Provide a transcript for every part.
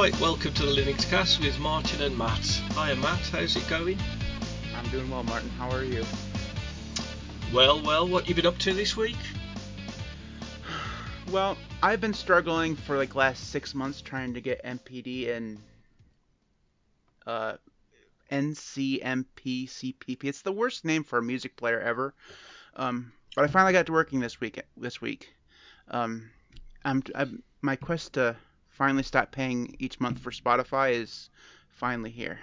Right, welcome to the Linux Cast with Martin and Matt. Hiya Matt, how's it going? I'm doing well, Martin. How are you? Well, well, what you been up to this week? Well, I've been struggling for like last six months trying to get MPD and uh, NCMPCPP. It's the worst name for a music player ever. Um, but I finally got to working this week. This week, um, I'm, I'm my quest to finally stop paying each month for Spotify is finally here.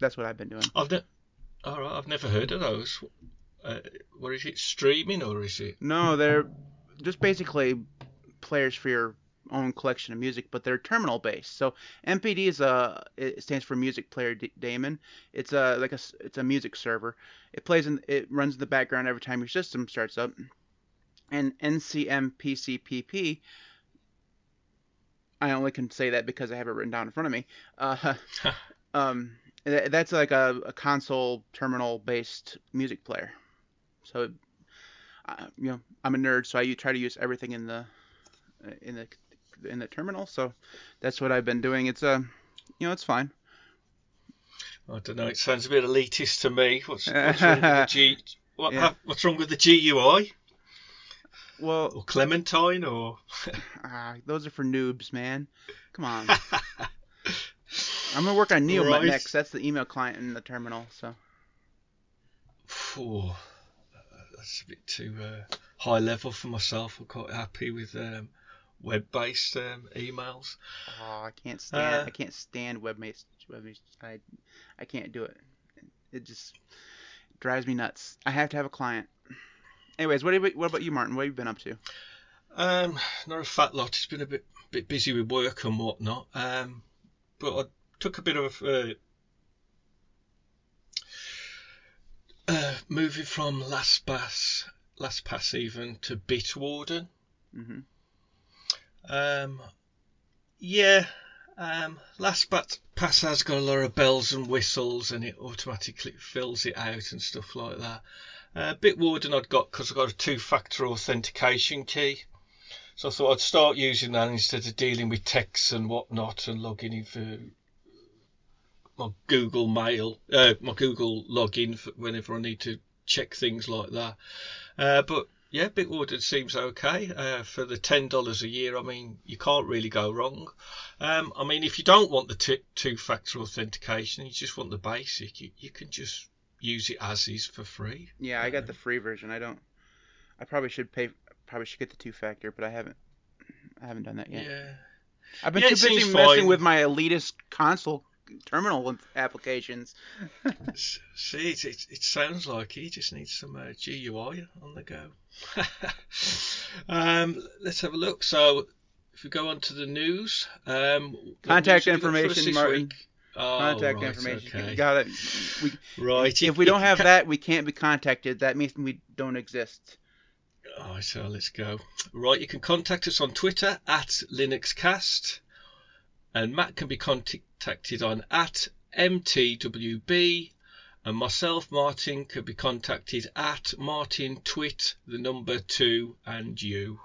That's what I've been doing. I've ne- all right, I've never heard of those. Uh, what is it? Streaming or is it? No, they're just basically players for your own collection of music, but they're terminal based. So MPD is a it stands for Music Player D- Daemon. It's a like a it's a music server. It plays in it runs in the background every time your system starts up. And NCMPCPP I only can say that because I have it written down in front of me. Uh, um, that's like a, a console terminal based music player. So, uh, you know, I'm a nerd, so I try to use everything in the in the in the terminal. So that's what I've been doing. It's a, uh, you know, it's fine. I don't know. It sounds a bit elitist to me. What's, what's wrong with the G? What, yeah. what's wrong with the GUI? Well, or Clementine, or ah, those are for noobs, man. Come on. I'm gonna work on NeoMutt right. next. That's the email client in the terminal. So. Ooh, that's a bit too uh, high level for myself. I'm quite happy with um, web-based um, emails. Oh, I can't stand. Uh, I can't stand web-based. Web-based. I, I can't do it. It just drives me nuts. I have to have a client. Anyways, what, you, what about you, Martin? What have you been up to? Um, not a fat lot. It's been a bit bit busy with work and whatnot. Um, but I took a bit of uh, uh, moving from LastPass, LastPass even to Bitwarden. Mm-hmm. Um, yeah, um, LastPass has got a lot of bells and whistles, and it automatically fills it out and stuff like that. Uh, Bitwarden I'd got because I've got a two-factor authentication key. So I thought I'd start using that instead of dealing with texts and whatnot and logging in for my Google Mail, uh, my Google login for whenever I need to check things like that. Uh, but yeah, Bitwarden seems okay uh, for the ten dollars a year. I mean, you can't really go wrong. Um, I mean, if you don't want the t- two-factor authentication, you just want the basic, you, you can just use it as is for free. Yeah, I got the free version. I don't. I probably should pay. Probably should get the two factor, but I haven't. I haven't done that yet. Yeah. I've been yeah, too busy messing fine. with my elitist console terminal applications. See, it, it, it, sounds like he just needs some uh, GUI on the go. um, let's have a look. So, if we go on to the news, um, contact information, Martin. Week? Oh, contact right, information. Okay. Got it. We, right. If we don't have that, we can't be contacted. That means we don't exist. Alright, so let's go. Right, you can contact us on Twitter at LinuxCast, and Matt can be contacted on at MTWB, and myself, Martin, can be contacted at Martin Twit, the number two, and you,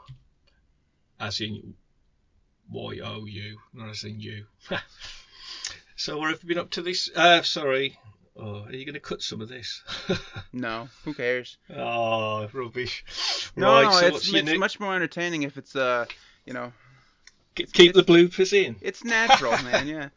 as in Y O U, not as in you. So what have you been up to this? Uh, sorry. Oh, are you going to cut some of this? no. Who cares? Oh, rubbish. No, right, no, so it's, it's much more entertaining if it's uh, you know. Keep the bloopers in. It's natural, man. Yeah.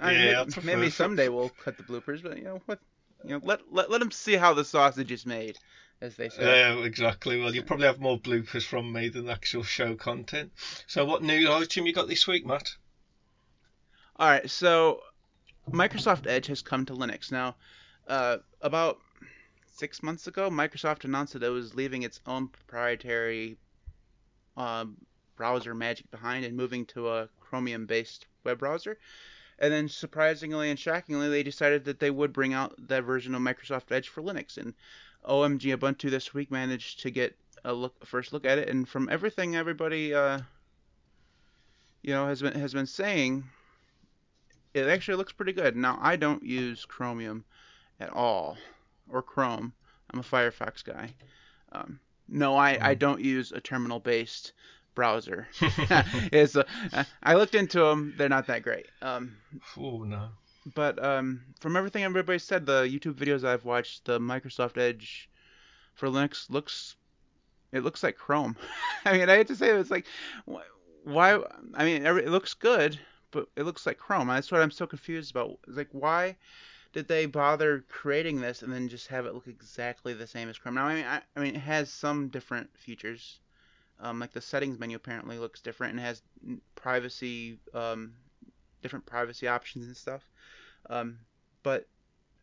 I, yeah, maybe, maybe someday we'll cut the bloopers, but you know what? You know, let let let them see how the sausage is made, as they say. Yeah, exactly. Well, you probably have more bloopers from me than actual show content. So, what new item you got this week, Matt? All right, so Microsoft Edge has come to Linux. Now, uh, about six months ago, Microsoft announced that it was leaving its own proprietary uh, browser Magic behind and moving to a Chromium based web browser. And then, surprisingly and shockingly, they decided that they would bring out that version of Microsoft Edge for Linux. And OMG Ubuntu this week managed to get a look, first look at it. And from everything everybody, uh, you know, has been has been saying, it actually looks pretty good. Now, I don't use Chromium at all, or Chrome. I'm a Firefox guy. Um, no, I, I hmm. don't use a terminal-based browser. is uh, I looked into them; they're not that great. Um, oh no. But um, from everything everybody said, the YouTube videos I've watched, the Microsoft Edge for Linux looks it looks like Chrome. I mean, I hate to say it, it's like why? I mean, it looks good, but it looks like Chrome. That's what I'm so confused about. Like why did they bother creating this and then just have it look exactly the same as Chrome? Now, I mean, I, I mean, it has some different features. Um, like the settings menu apparently looks different and has privacy, um, different privacy options and stuff. Um, but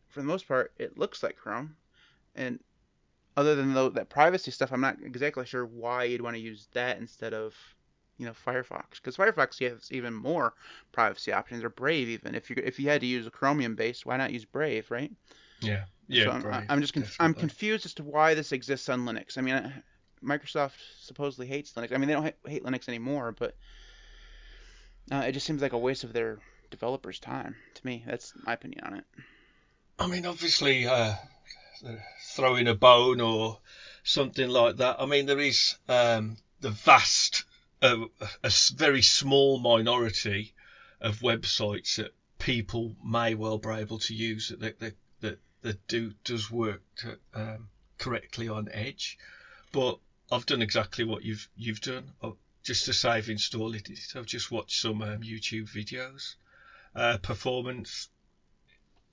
for the most part, it looks like Chrome. And other than the, that privacy stuff, I'm not exactly sure why you'd want to use that instead of you know Firefox because Firefox has even more privacy options. Or Brave even. If you if you had to use a Chromium based why not use Brave right? Yeah. Yeah so I'm, Brave, I'm just conf- I'm confused as to why this exists on Linux. I mean Microsoft supposedly hates Linux. I mean they don't ha- hate Linux anymore but uh, it just seems like a waste of their developers time to me. That's my opinion on it. I mean obviously uh, throwing a bone or something like that. I mean there is um, the vast a, a very small minority of websites that people may well be able to use that that that, that do does work to, um, correctly on Edge, but I've done exactly what you've you've done. I've, uh, just to save installing it, I've just watched some um, YouTube videos. Uh, performance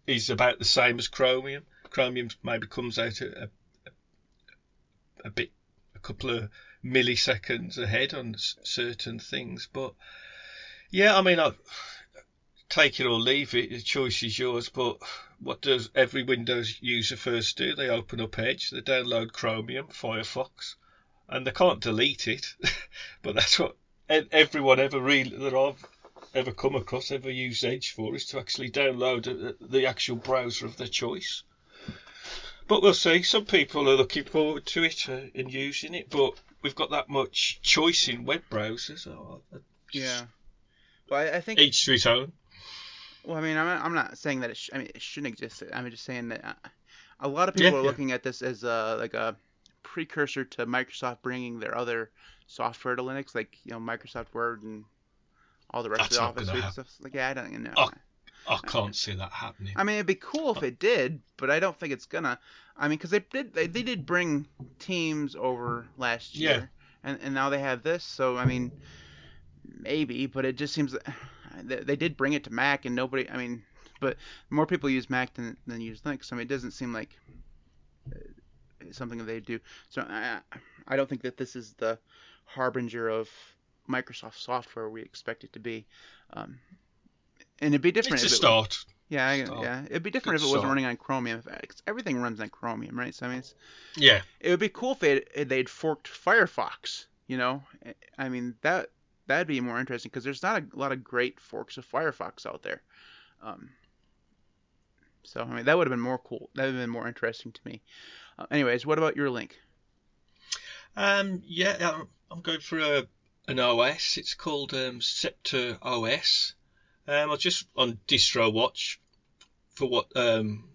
is about the same as Chromium. Chromium maybe comes out a, a, a bit, a couple of milliseconds ahead on certain things. But yeah, I mean, I take it or leave it. The choice is yours. But what does every Windows user first do? They open up Edge, they download Chromium, Firefox, and they can't delete it. but that's what everyone ever really that I've ever come across ever used Edge for is to actually download the actual browser of their choice. But we'll see. Some people are looking forward to it uh, and using it, but we've got that much choice in web browsers. yeah. Well, I, I, think each to its own. Well, I mean, I'm, I'm not saying that it. Sh- I mean, it shouldn't exist. I'm just saying that uh, a lot of people yeah, are looking at this as a like a precursor to Microsoft bringing their other software to Linux, like you know Microsoft Word and all the rest That's of the Office suite stuff. Like, yeah, I don't even know. I, I can't see that happening. I mean, it'd be cool if it did, but I don't think it's gonna. I mean, because they did they, they did bring Teams over last year, yeah. and and now they have this. So I mean, maybe, but it just seems that they did bring it to Mac, and nobody. I mean, but more people use Mac than than use Linux. I mean, it doesn't seem like uh, something that they do. So I I don't think that this is the harbinger of Microsoft software we expect it to be. Um, and it'd be different. It's a start. Yeah, I, yeah. It'd be different if it wasn't running on Chromium. Everything runs on Chromium, right? So I mean, yeah. It would be cool if it, they'd forked Firefox. You know, I mean that that'd be more interesting because there's not a lot of great forks of Firefox out there. Um, so I mean that would have been more cool. That would have been more interesting to me. Uh, anyways, what about your link? Um, yeah, I'm going for a an OS. It's called um, Septor OS. Um, I was just on DistroWatch for what um,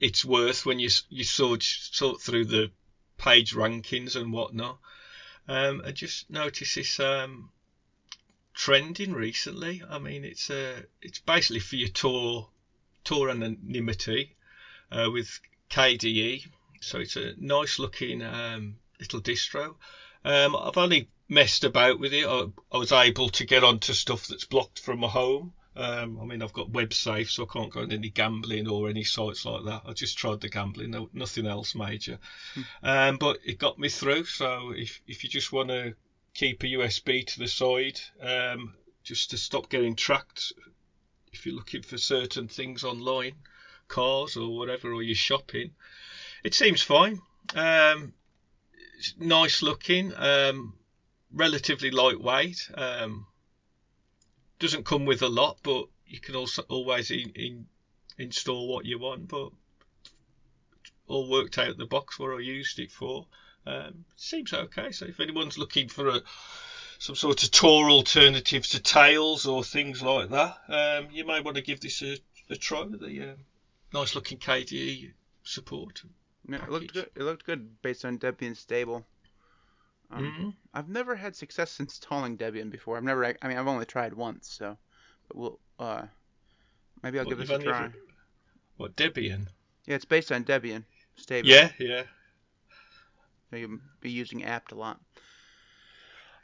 it's worth when you you sort sort through the page rankings and whatnot. Um, I just noticed this um, trending recently. I mean, it's uh, it's basically for your Tor Tor anonymity uh, with KDE. So it's a nice looking um, little distro. Um, I've only messed about with it. I, I was able to get onto stuff that's blocked from my home. Um, I mean, I've got WebSafe, so I can't go on any gambling or any sites like that. I just tried the gambling, no, nothing else major. Hmm. Um, but it got me through. So if if you just want to keep a USB to the side, um, just to stop getting tracked, if you're looking for certain things online, cars or whatever, or you're shopping, it seems fine. Um, nice looking, um, relatively lightweight. Um, doesn't come with a lot, but you can also always in, in, install what you want. But all worked out the box where I used it for. Um, seems okay. So if anyone's looking for a some sort of Tor alternative to Tails or things like that, um, you may want to give this a, a try with the uh, nice looking KDE support. Yeah, it looked good. It looked good based on Debian stable. Um, Mhm. I've never had success installing Debian before. I've never. I mean, I've only tried once, so. But we'll. Uh, maybe I'll What, give this a try. ever- What Debian? Yeah, it's based on Debian. Stable. Yeah, yeah. So you'll be using apt a lot.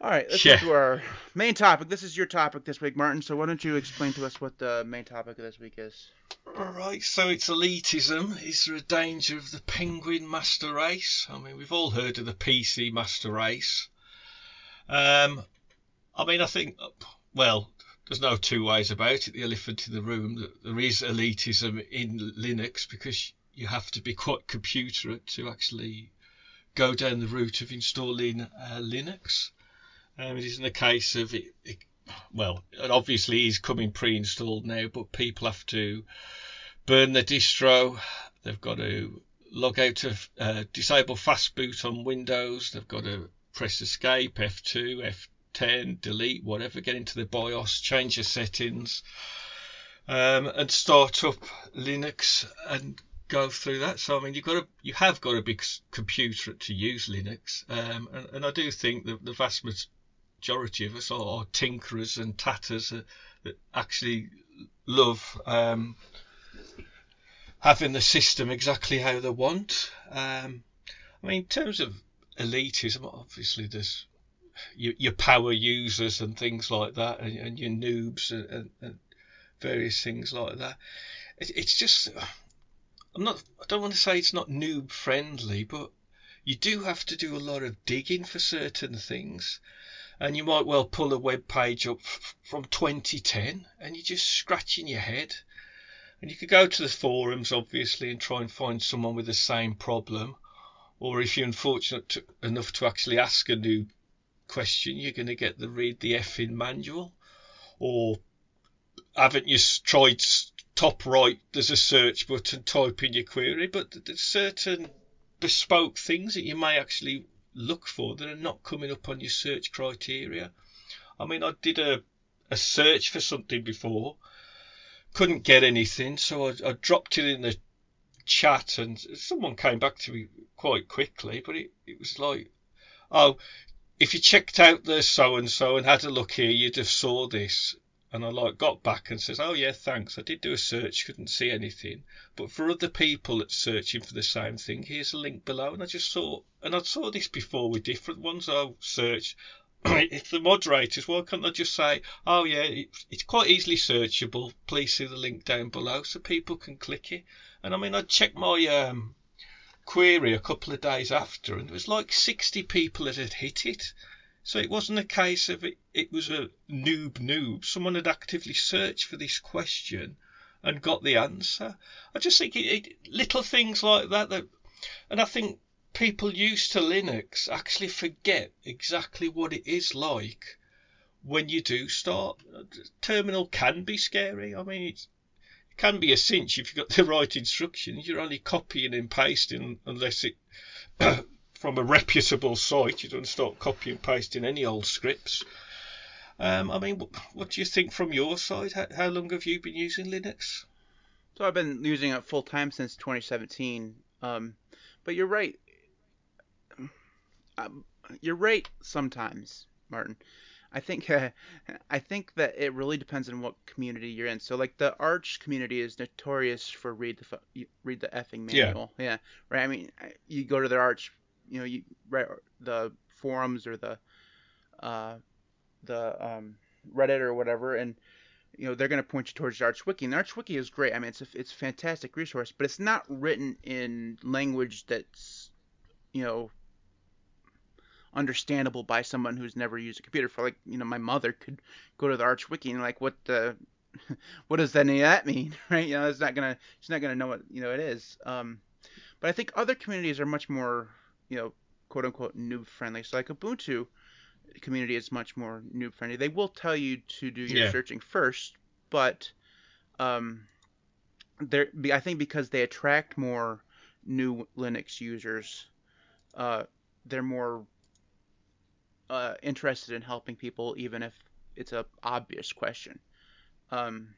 All right, let's Yeah. go to our main topic. This is your topic this week, Martin. So why don't you explain to us what the main topic of this week is? All right, so it's elitism. Is there a danger of the penguin master race? I mean, we've all heard of the PC master race. Um, I mean, I think, well, there's no two ways about it. The elephant in the room that there is elitism in Linux because you have to be quite computerate to actually go down the route of installing uh, Linux. Um, it isn't a case of it, it well, obviously is coming pre-installed now, but people have to burn the distro. They've got to log out of uh, disable fast boot on Windows. They've got to press escape, F2, F10, delete, whatever, get into the BIOS, change your settings, um, and start up Linux and go through that. So I mean, you've got to, you have got to be computer to use Linux, um, and, and I do think that the vast majority of us are, are tinkerers and tatters that, that actually love um, having the system exactly how they want. Um, I mean, in terms of elitism, obviously there's your, your power users and things like that, and, and your noobs and, and, and, various things like that. It, it's just, I'm not, I don't want to say it's not noob friendly, but you do have to do a lot of digging for certain things. And you might well pull a web page up from 2010 and you're just scratching your head. And you could go to the forums, obviously, and try and find someone with the same problem. Or if you're unfortunate to, enough to actually ask a new question, you're going to get the read the effing manual. Or haven't you tried top right? There's a search button, type in your query, but there's certain bespoke things that you may actually look for that are not coming up on your search criteria. I mean, I did a, a search for something before couldn't get anything, so I, I, dropped it in the chat, and someone came back to me quite quickly. But it, it was like, oh, if you checked out the so and so and had a look here, you'd have saw this. And I like got back and says, oh yeah, thanks. I did do a search, couldn't see anything. But for other people that's searching for the same thing, here's a link below. And I just saw, and I saw this before with different ones. I'll search if the moderators, why can't they just say, oh yeah, it's, it's quite easily searchable. Please see the link down below so people can click it. And I mean, I checked my um, query a couple of days after, and it was like 60 people that had hit it. So it wasn't a case of it, it was a noob noob. Someone had actively searched for this question and got the answer. I just think it, it little things like that that, and I think people used to Linux actually forget exactly what it is like when you do start. Terminal can be scary. I mean, it can be a cinch if you've got the right instructions. You're only copying and pasting unless it from a reputable site. You don't start copying and pasting any old scripts. Um, I mean, what, what, do you think from your side? How, how long have you been using Linux? So I've been using it full time since 2017. Um, but you're right. Um, you're right sometimes, Martin. I think uh, I think that it really depends on what community you're in. So like the Arch community is notorious for read the read the effing manual. Yeah. yeah. Right. I mean, you go to the Arch, you know, you the forums or the uh, the um, Reddit or whatever, and you know they're going to point you towards the Arch Wiki. And the Arch Wiki is great. I mean, it's a, it's a fantastic resource, but it's not written in language that's you know understandable by someone who's never used a computer. For like, you know, my mother could go to the Arch Wiki and like, what the, what does any of that mean, right? You know, it's not gonna, she's not gonna know what you know it is. Um, but I think other communities are much more, you know, quote unquote noob friendly. So like Ubuntu community is much more noob friendly. They will tell you to do your Yeah. searching first, but um, they're I think because they attract more new Linux users, uh, they're more uh, interested in helping people, even if it's a obvious question. Um,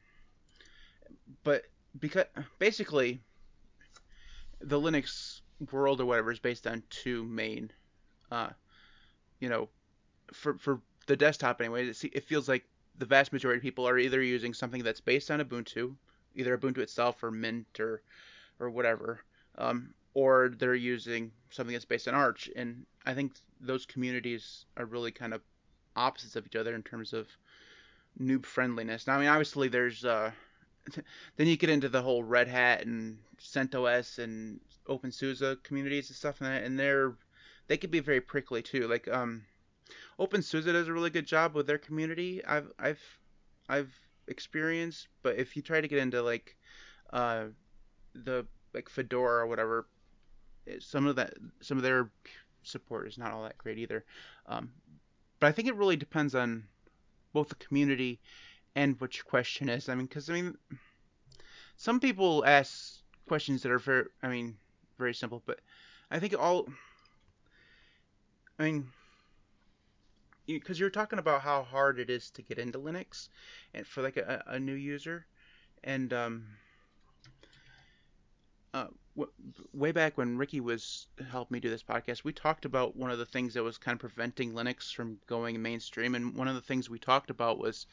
but because basically, the Linux world or whatever is based on two main uh, you know, for for the desktop anyway, it, feels like the vast majority of people are either using something that's based on Ubuntu, either Ubuntu itself or Mint or or whatever, um, or they're using something that's based on Arch. And I think those communities are really kind of opposites of each other in terms of noob friendliness. Now, I mean, obviously, there's uh, then you get into the whole Red Hat and CentOS and OpenSUSE communities and stuff, and that and they're they could be very prickly too. Like um, OpenSUSE does a really good job with their community. I've I've I've experienced, but if you try to get into like uh, the like Fedora or whatever, some of that some of their support is not all that great either. Um, but I think it really depends on both the community and what your question is. I mean, because I mean, some people ask questions that are very, I mean, very simple, but I think all, I mean, because you, are talking about how hard it is to get into Linux, and for like a, a new user, and um, uh, w- way back when Ricky was helped me do this podcast, we talked about one of the things that was kind of preventing Linux from going mainstream, and one of the things we talked about was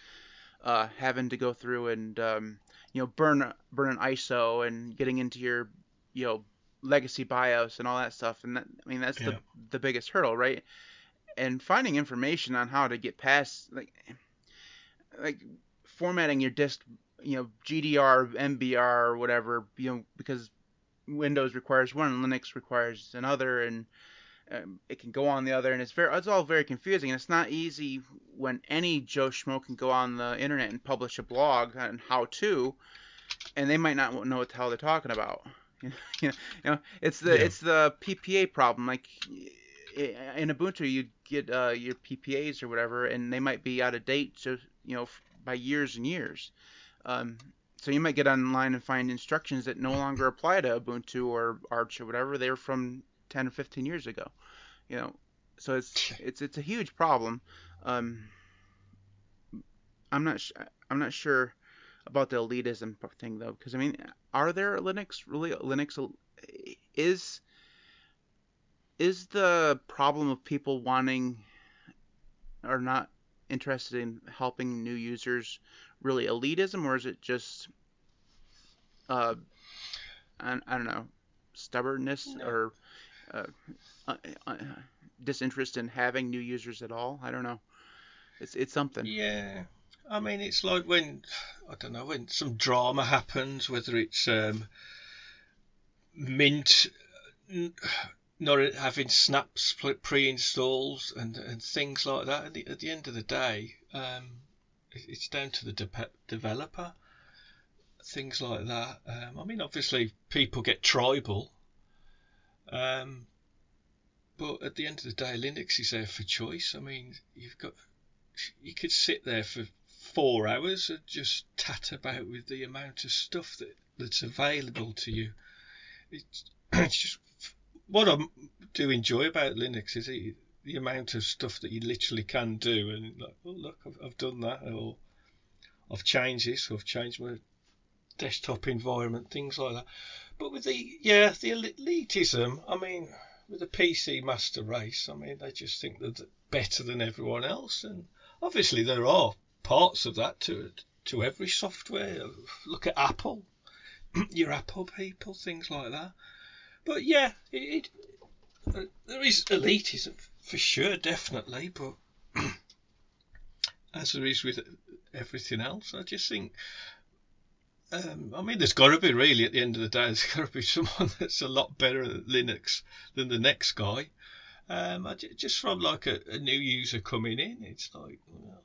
uh, having to go through and um, you know burn burn an ISO and getting into your you know legacy BIOS and all that stuff, and that, I mean that's yeah. the the biggest hurdle, right? And finding information on how to get past like like formatting your disk, you know GPT, MBR, or whatever, you know because Windows requires one and Linux requires another, and um, it can go on the other, and it's very it's all very confusing, and it's not easy when any Joe Schmo can go on the internet and publish a blog on how to, and they might not know what the hell they're talking about. you know, it's the yeah. it's the PPA problem. Like in Ubuntu, you get uh, your PPAs or whatever, and they might be out of date, just you know, by years and years. Um, so you might get online and find instructions that no longer apply to Ubuntu or Arch or whatever. They're from 10 or 15 years ago. You know, so it's it's it's a huge problem. Um, I'm not sh- I'm not sure about the elitism thing though, because I mean, are there Linux really Linux is is the problem of people wanting or not interested in helping new users really elitism, or is it just uh, I, I don't know stubbornness no. or uh, uh, uh, disinterest in having new users at all? I don't know. It's it's something. Yeah. I mean, it's like when I don't know when some drama happens, whether it's um, Mint not having snaps pre-installed and and things like that. At the, at the end of the day, um, it's down to the de- developer. Things like that. Um, I mean, obviously, people get tribal, um, but at the end of the day, Linux is there for choice. I mean, you've got you could sit there for four hours and just tat about with the amount of stuff that, that's available to you. It's, it's just what I do enjoy about Linux is it, the amount of stuff that you literally can do, and like, oh look, I've, I've done that, or I've changed this, or I've changed my desktop environment, things like that. But with the yeah, the elitism, I mean, with the PC master race, I mean, they just think they're better than everyone else, and obviously there are parts of that to to every software. Look at Apple, your Apple people, things like that. But yeah, it, it uh, there is elitism for sure, definitely, but as there is with everything else, I just think. Um, I mean, there's got to be really at the end of the day. There's got to be someone that's a lot better at Linux than the next guy. Um, just from like a, a, new user coming in, it's like well,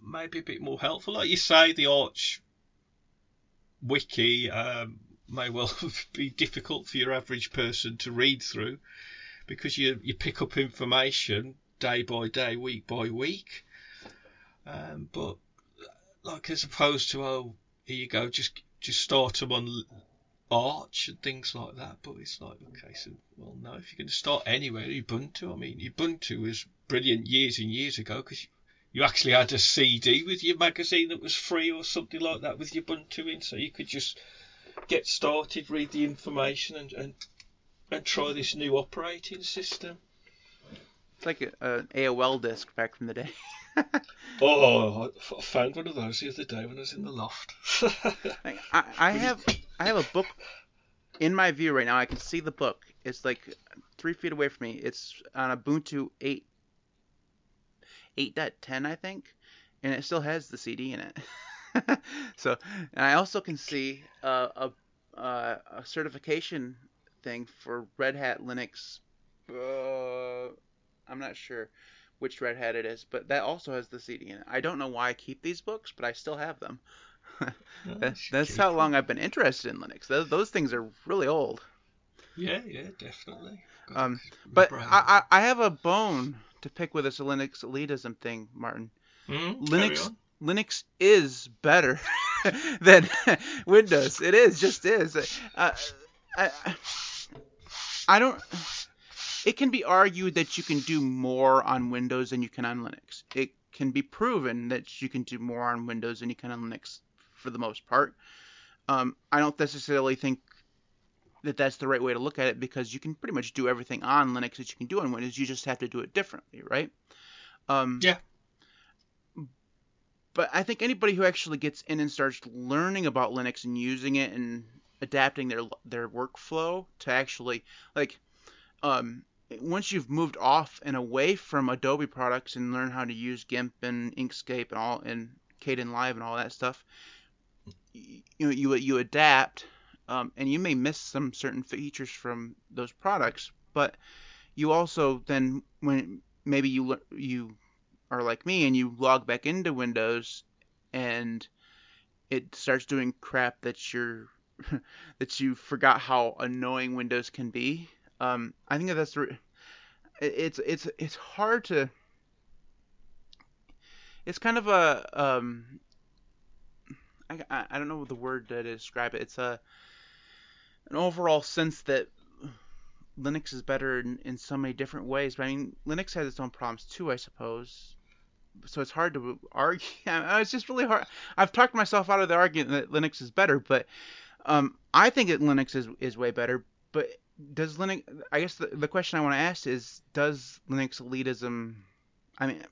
maybe a bit more helpful. Like you say, the Arch wiki um, may well be difficult for your average person to read through because you you pick up information day by day, week by week. Um, but like as opposed to oh here you go, just just start them on Arch and things like that. But it's like okay, so well no, if you're going to start anywhere, Ubuntu. I mean, Ubuntu was brilliant years and years ago because you, you actually had a CD with your magazine that was free or something like that with Ubuntu in, so you could just get started, read the information, and, and and try this new operating system. It's like an AOL disk back from the day. oh, I found one of those the other day when I was in the loft. I, I have I have a book in my view right now. I can see the book. It's like three feet away from me. It's on Ubuntu 8 8.10, I think, and it still has the CD in it. so, and I also can see uh, a, uh, a certification thing for Red Hat Linux. Uh, I'm not sure which Red Hat it is, but that also has the CD in it. I don't know why I keep these books, but I still have them. that's, that's how long I've been interested in Linux. Those, those things are really old. Yeah, yeah, definitely. Um, but I, I have a bone to pick with this Linux elitism thing, Martin. Mm, Linux Linux is better than Windows. It is, just is. Uh, I, I don't. It can be argued that you can do more on Windows than you can on Linux. It can be proven that you can do more on Windows than you can on Linux for the most part. Um, I don't necessarily think that that's the right way to look at it because you can pretty much do everything on Linux that you can do on Windows. You just have to do it differently, right? Um, yeah. But I think anybody who actually gets in and starts learning about Linux and using it and adapting their their workflow to actually like um, once you've moved off and away from Adobe products and learn how to use GIMP and Inkscape and all and Kdenlive and all that stuff, you you you adapt um, and you may miss some certain features from those products, but you also then when maybe you you are like me and you log back into Windows and it starts doing crap that you're that you forgot how annoying Windows can be. Um, I think that that's the, it's it's it's hard to it's kind of a um, I, I don't know the word to describe it. It's a an overall sense that Linux is better in, in so many different ways. But I mean, Linux has its own problems too, I suppose. So it's hard to argue. It's just really hard. I've talked myself out of the argument that Linux is better, but um, I think that Linux is is way better. But does Linux? I guess the, the question I want to ask is, does Linux elitism? I mean,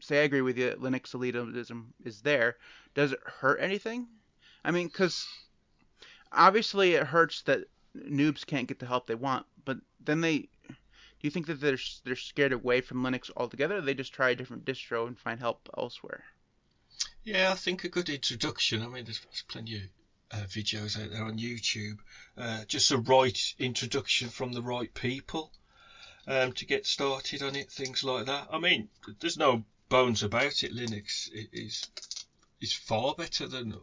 say I agree with you. Linux elitism is there. Does it hurt anything? I mean, because obviously it hurts that noobs can't get the help they want, but then they do you think that they're they're scared away from Linux altogether? They just try a different distro and find help elsewhere. Yeah, I think a good introduction. I mean, there's plenty of uh, videos out there on YouTube. Uh, just a right introduction from the right people um, to get started on it. Things like that. I mean, there's no bones about it. Linux is is far better than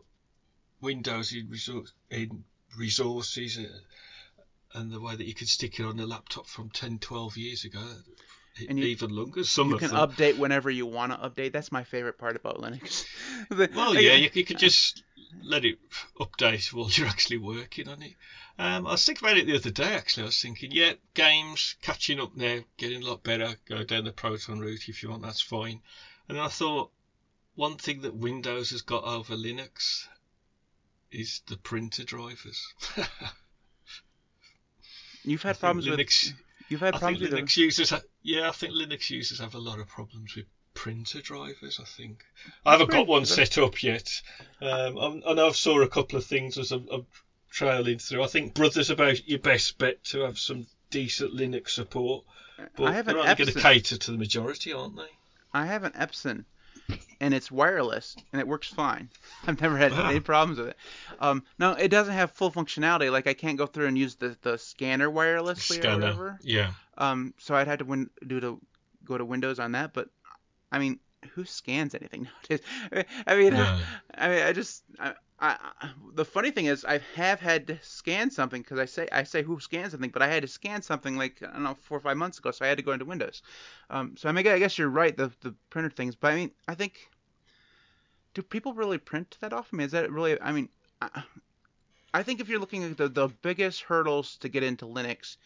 Windows in, resource, in resources uh, and the way that you could stick it on a laptop from 10, 12 years ago. And you, even longer. Some you can them. update whenever you want to update. That's my favorite part about Linux. well, yeah, you, you could just let it update while you're actually working on it. Um, I was thinking about it the other day. Actually, I was thinking, yeah, games catching up now, getting a lot better. Go down the Proton route if you want. That's fine. And then I thought one thing that Windows has got over Linux is the printer drivers. you've had problems Linux, with you've had I problems think with Linux users. Yeah, I think Linux users have a lot of problems with printer drivers. I think I haven't got one set up yet. Um, i know I've saw a couple of things as I'm, I'm trailing through. I think Brother's about your best bet to have some decent Linux support. But I have they're only going to cater to the majority, aren't they? I have an Epson and it's wireless and it works fine. I've never had any problems with it. Um, no, it doesn't have full functionality. Like I can't go through and use the, the scanner wirelessly scanner. or whatever. Yeah. Um, so I'd have to win, do to go to Windows on that. But I mean, who scans anything nowadays? I mean, yeah. I, I mean, I just I, I, the funny thing is I have had to scan something because I say I say who scans something, but I had to scan something like I don't know four or five months ago, so I had to go into Windows. Um, so I mean I guess you're right the the printer things, but I mean I think do people really print that often? I mean, is that really? I mean, I, I think if you're looking at the the biggest hurdles to get into Linux,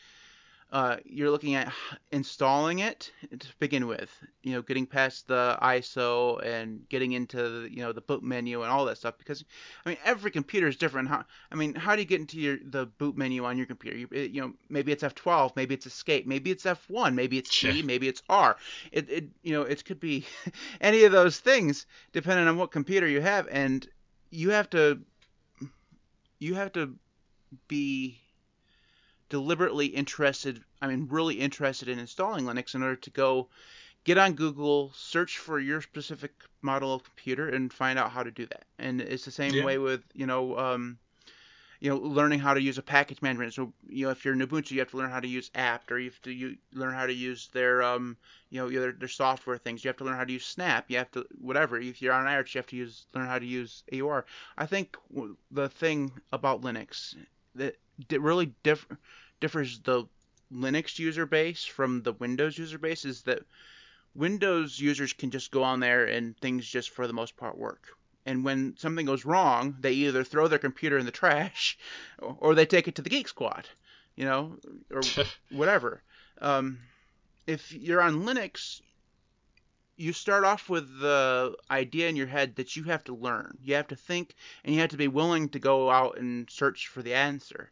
uh, you're looking at installing it to begin with, you know, getting past the ISO and getting into the, you know the boot menu and all that stuff. Because I mean, every computer is different. How I mean, how do you get into your the boot menu on your computer? You, you know, maybe it's F12, maybe it's Escape, maybe it's F1, maybe it's T, maybe it's R. It, it you know, it could be any of those things depending on what computer you have, and you have to you have to be deliberately interested, I mean, really interested in installing Linux in order to go get on Google, search for your specific model of computer, and find out how to do that. And it's the same yeah. way with, you know, um, you know, learning how to use a package management. So, you know, if you're in Ubuntu, you have to learn how to use apt, or you have to you learn how to use their, um, you know, their, their software things. You have to learn how to use Snap. You have to whatever. If you're on Arch, you have to use learn how to use AUR. I think the thing about Linux that really diff- differs the Linux user base from the Windows user base is that Windows users can just go on there and things just for the most part work. And when something goes wrong, they either throw their computer in the trash or they take it to the Geek Squad, you know, or whatever. Um, if you're on Linux, you start off with the idea in your head that you have to learn. You have to think and you have to be willing to go out and search for the answer.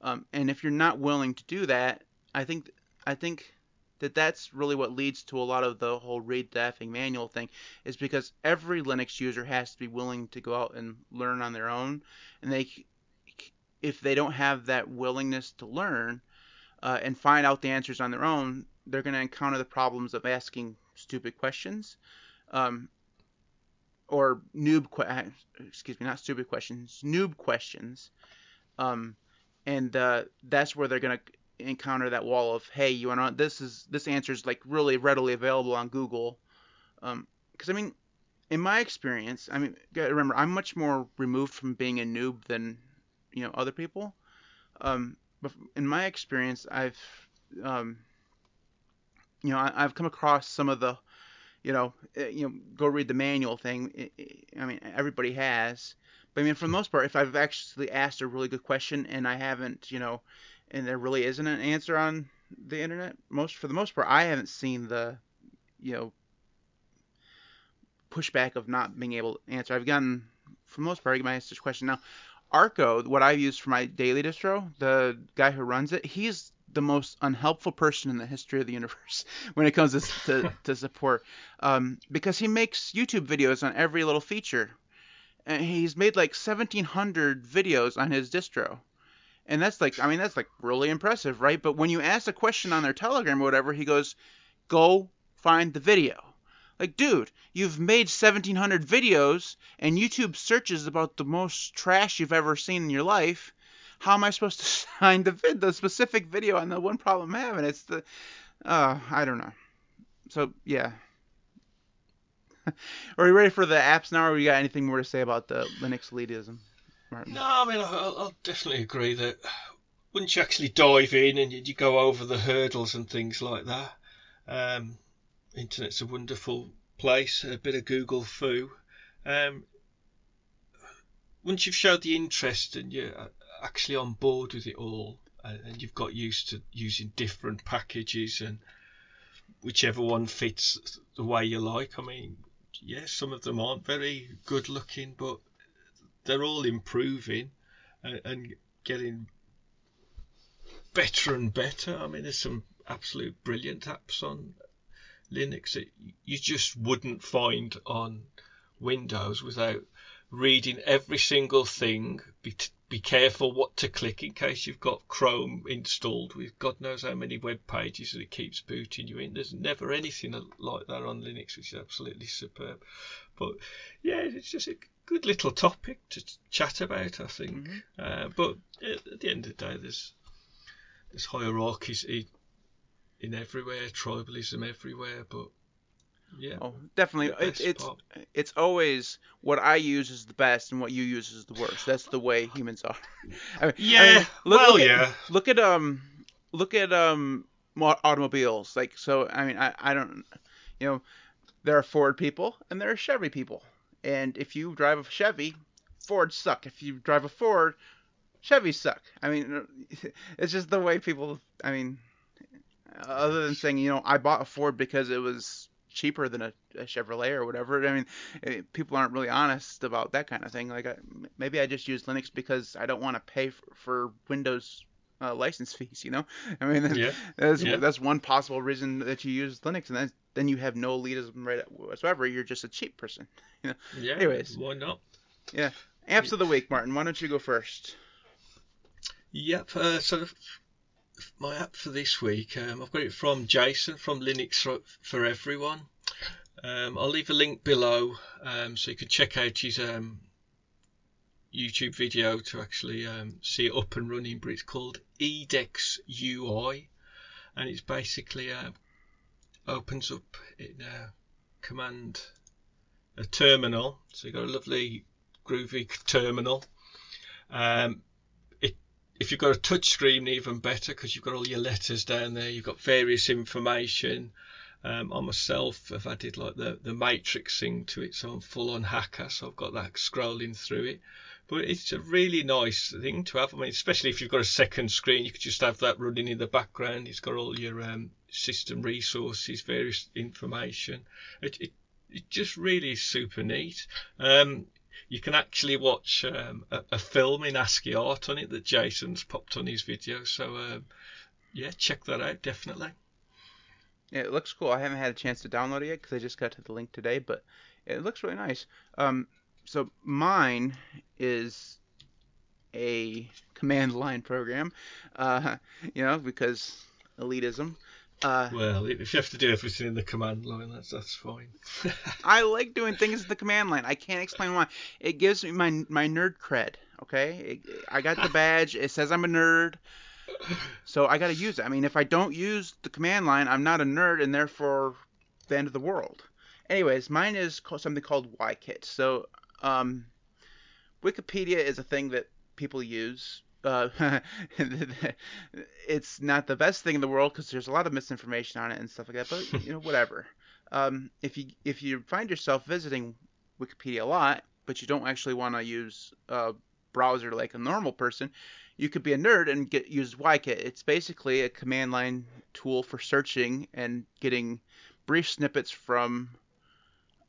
Um, and if you're not willing to do that, I think I think that that's really what leads to a lot of the whole read the effing manual thing is because every Linux user has to be willing to go out and learn on their own, and they if they don't have that willingness to learn uh, and find out the answers on their own, they're going to encounter the problems of asking stupid questions. Um, or noob que- excuse me not stupid questions noob questions um, and uh, that's where they're gonna encounter that wall of hey you want this is this answer is like really readily available on Google. Because um, I mean in my experience I mean remember I'm much more removed from being a noob than you know other people. Um, but in my experience I've um, you know I, have come across some of the you know eh, you know go read the manual thing I mean everybody has but I mean, for the most part, if I've actually asked a really good question and I haven't, you know, and there really isn't an answer on the internet, most for the most part, I haven't seen the, you know, pushback of not being able to answer. I've gotten, for the most part, I get my answer question now. Arco, what I use for my daily distro, the guy who runs it, he's the most unhelpful person in the history of the universe when it comes to, to, to support um, because he makes YouTube videos on every little feature and he's made like 1700 videos on his distro. And that's like i mean that's like really impressive right? But when you ask a question on their telegram or whatever he goes go find the video. Like dude you've made 1700 videos and youtube searches about the most trash you've ever seen in your life. How am i supposed to find the vid the specific video on the one problem i'm having? It's the uh i don't know. So yeah Are you ready for the apps now, or you got anything more to say about the Linux elitism? Martin? No, I mean I'll, I'll, definitely agree that once you actually dive in and you, go over the hurdles and things like that, um, internet's a wonderful place. A bit of Google-fu. Um, once you've showed the interest and you're actually on board with it all, and you've got used to using different packages and whichever one fits the way you like. I mean, yes, some of them aren't very good looking, but they're all improving and, and getting better and better. I mean, there's some absolute brilliant apps on Linux that you just wouldn't find on Windows without reading every single thing, be careful what to click in case you've got Chrome installed with God knows how many web pages that it keeps booting you in. There's never anything like that on Linux, which is absolutely superb. But yeah, it's just a good little topic to chat about, I think. Mm-hmm. Uh, but at the end of the day, there's there's hierarchies in, in everywhere, tribalism everywhere, but yeah. Oh, definitely. It, it's it's always what I use is the best and what you use is the worst. That's the way humans are. I mean, yeah. I mean, look, well, look yeah. At, look at um, look at um, automobiles. Like so, I mean, I I don't, you know, there are Ford people and there are Chevy people, and if you drive a Chevy, Ford suck. If you drive a Ford, Chevy suck. I mean, it's just the way people. I mean, other than saying, you know, I bought a Ford because it was cheaper than a, a Chevrolet or whatever. I mean, eh, people aren't really honest about that kind of thing. Like, I, maybe I just use Linux because I don't want to pay for, for Windows uh, license fees. You know, I mean, that's, Yeah, that's, yeah. that's one possible reason that you use Linux, and then then you have no elitism right whatsoever. You're just a cheap person. Yeah. Anyways. why not? Yeah. Apps of the week, Martin. Why don't you go first? Yep. Uh, so my app for this week, um, I've got it from Jason from Linux for, Everyone. Um, I'll leave a link below um, so you can check out his um, YouTube video to actually um, see it up and running. But it's called Edex UI, and it's basically uh, opens up in a command a terminal. So you've got a lovely groovy terminal. Um, if you've got a touch screen, even better because you've got all your letters down there. You've got various information. Um, I myself have added like the, the matrix thing to it, so I'm full on hacker, so I've got that scrolling through it. But it's a really nice thing to have. I mean, especially if you've got a second screen, you could just have that running in the background. It's got all your um, system resources, various information. It, it, it just really is super neat. Um, you can actually watch um, a, a film in ASCII art on it that Jason's popped on his video. So um, yeah, check that out definitely. Yeah, it looks cool. I haven't had a chance to download it yet because I just got to the link today, but it looks really nice. Um, so mine is a command line program, uh, you know, because elitism. Uh, Well, if you have to do everything in the command line, that's that's fine. I like doing things in the command line. I can't explain why. It gives me my my nerd cred. Okay, it, I got the badge. It says I'm a nerd, so I got to use it. I mean, if I don't use the command line, I'm not a nerd, and therefore the end of the world. Anyways, mine is called, something called wikit. So, um, Wikipedia is a thing that people use. Uh, it's not the best thing in the world because there's a lot of misinformation on it and stuff like that. But you know, whatever. Um, if you if you find yourself visiting Wikipedia a lot, but you don't actually want to use a browser like a normal person, you could be a nerd and get use wikit. It's basically a command line tool for searching and getting brief snippets from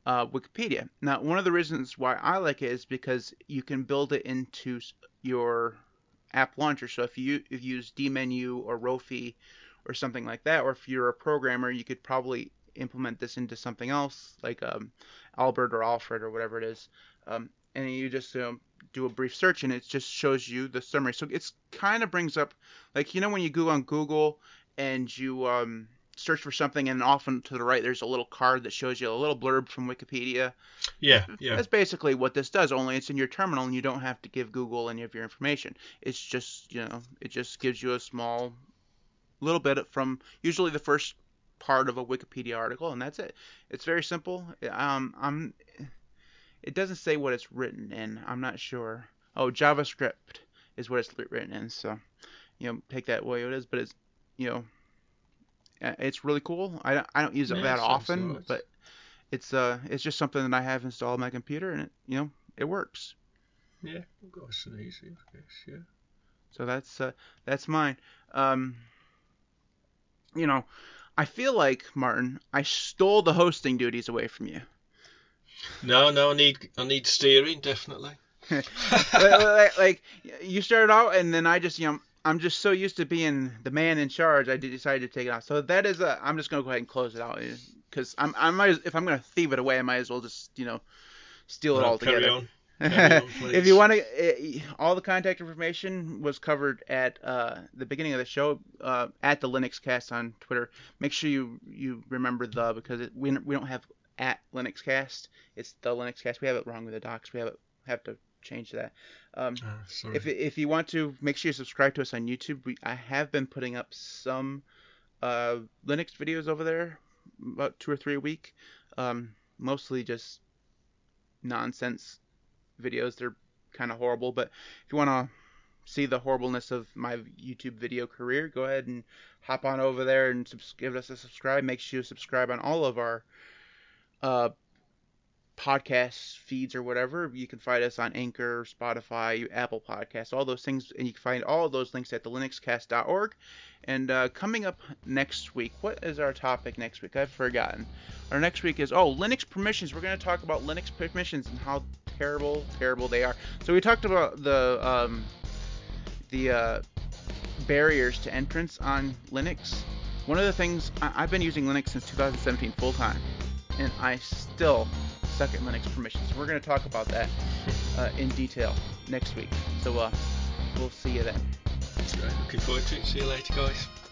uh, Wikipedia. Now, one of the reasons why I like it is because you can build it into your app launcher. So if you if you use dmenu or Rofi or something like that, or if you're a programmer, you could probably implement this into something else like um, Albert or Alfred or whatever it is. Um, and you just um, do a brief search and it just shows you the summary. So it's kind of brings up like you know when you go on Google and you um, search for something and often to the right there's a little card that shows you a little blurb from Wikipedia. Yeah, yeah, That's basically what this does, only it's in your terminal and you don't have to give Google any of your information. It's just, you know, it just gives you a small little bit from usually the first part of a Wikipedia article and that's it. It's very simple. Um, I'm it doesn't say what it's written in. I'm not sure. Oh, JavaScript is what it's written in. So, you know, take that way it is, but it's, you know, it's really cool. I don't, I don't use it Yeah, that often, but it's uh it's just something that I have installed on my computer and it, you know, it works. yeah. Nice and easy, I guess. Yeah. So that's uh that's mine. Um you know, I feel like Martin, I stole the hosting duties away from you. No, no, I need I need steering definitely. like- like, you started out and then I just you know I'm just so used to being the man in charge I decided to take it out. So that is a I'm just gonna go ahead and close it out because I'm I might if I'm gonna thieve it away I might as well just you know steal it all together. on. On, if you want to, all the contact information was covered at uh, the beginning of the show uh, at the Linux Cast on Twitter. Make sure you you remember the because it, we we don't have at Linux Cast. It's the Linux Cast. We have it wrong with the docs. We have it have to change that. Um, sorry. if if you want to, make sure you subscribe to us on YouTube. We I have been putting up some uh, Linux videos over there, about two or three a week. Um, mostly just nonsense videos. They're kind of horrible, but if you want to see the horribleness of my YouTube video career, go ahead and hop on over there and subs- give us a subscribe. Make sure you subscribe on all of our uh, podcast feeds or whatever. You can find us on Anchor, Spotify, Apple Podcasts, all those things, and you can find all those links at the linuxcast.org. And uh, coming up next week, what is our topic next week? I've forgotten. Our next week is oh Linux permissions. We're going to talk about Linux permissions and how terrible, terrible they are. So we talked about the um, the uh, barriers to entrance on Linux. One of the things I've been using Linux since 2017 full time, and I still suck at Linux permissions. We're going to talk about that uh, in detail next week. So uh, we'll see you then. Great. Looking forward to it. See you later, guys.